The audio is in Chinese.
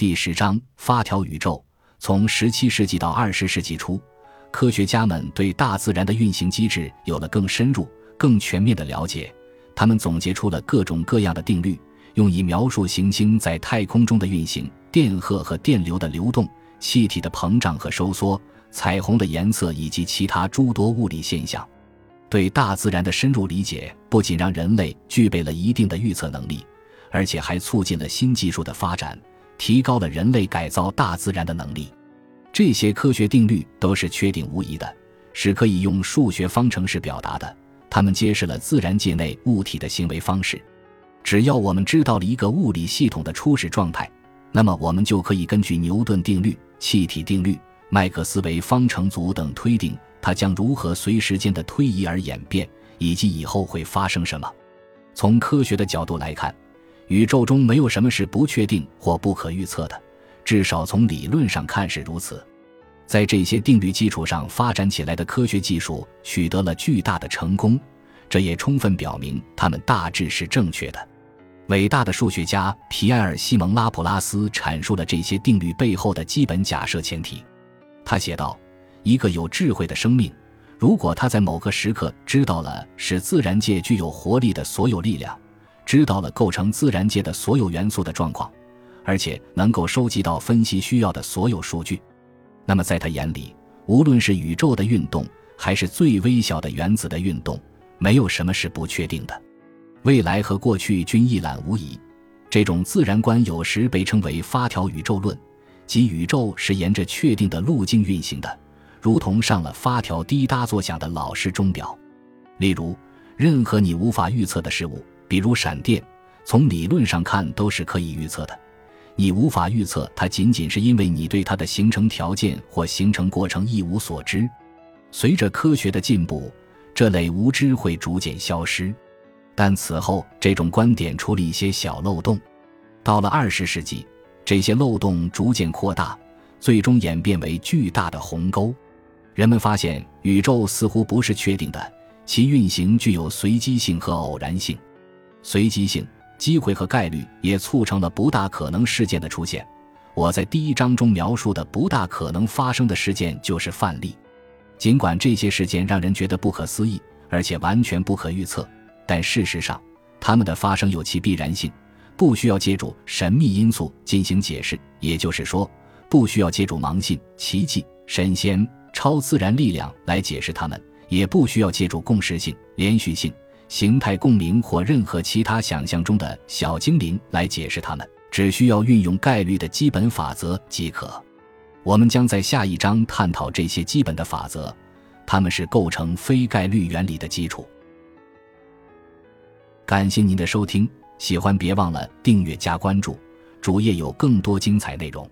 第十章发条宇宙。从十七世纪到二十世纪初，科学家们对大自然的运行机制有了更深入、更全面的了解。他们总结出了各种各样的定律，用以描述行星在太空中的运行、电荷和电流的流动、气体的膨胀和收缩、彩虹的颜色以及其他诸多物理现象。对大自然的深入理解，不仅让人类具备了一定的预测能力，而且还促进了新技术的发展。提高了人类改造大自然的能力，这些科学定律都是确定无疑的，是可以用数学方程式表达的。它们揭示了自然界内物体的行为方式。只要我们知道了一个物理系统的初始状态，那么我们就可以根据牛顿定律、气体定律、麦克斯韦方程组等推定它将如何随时间的推移而演变，以及以后会发生什么。从科学的角度来看。宇宙中没有什么是不确定或不可预测的，至少从理论上看是如此。在这些定律基础上发展起来的科学技术取得了巨大的成功，这也充分表明它们大致是正确的。伟大的数学家皮埃尔·西蒙·拉普拉斯阐述了这些定律背后的基本假设前提。他写道：“一个有智慧的生命，如果他在某个时刻知道了使自然界具有活力的所有力量。”知道了构成自然界的所有元素的状况，而且能够收集到分析需要的所有数据，那么在他眼里，无论是宇宙的运动，还是最微小的原子的运动，没有什么是不确定的。未来和过去均一览无遗。这种自然观有时被称为发条宇宙论，即宇宙是沿着确定的路径运行的，如同上了发条滴答作响的老式钟表。例如，任何你无法预测的事物。比如闪电，从理论上看都是可以预测的。你无法预测它，仅仅是因为你对它的形成条件或形成过程一无所知。随着科学的进步，这类无知会逐渐消失。但此后，这种观点出了一些小漏洞。到了二十世纪，这些漏洞逐渐扩大，最终演变为巨大的鸿沟。人们发现，宇宙似乎不是确定的，其运行具有随机性和偶然性。随机性、机会和概率也促成了不大可能事件的出现。我在第一章中描述的不大可能发生的事件就是范例。尽管这些事件让人觉得不可思议，而且完全不可预测，但事实上，它们的发生有其必然性，不需要借助神秘因素进行解释。也就是说，不需要借助盲信、奇迹、神仙、超自然力量来解释它们，也不需要借助共识性、连续性。形态共鸣或任何其他想象中的小精灵来解释它们，只需要运用概率的基本法则即可。我们将在下一章探讨这些基本的法则，它们是构成非概率原理的基础。感谢您的收听，喜欢别忘了订阅加关注，主页有更多精彩内容。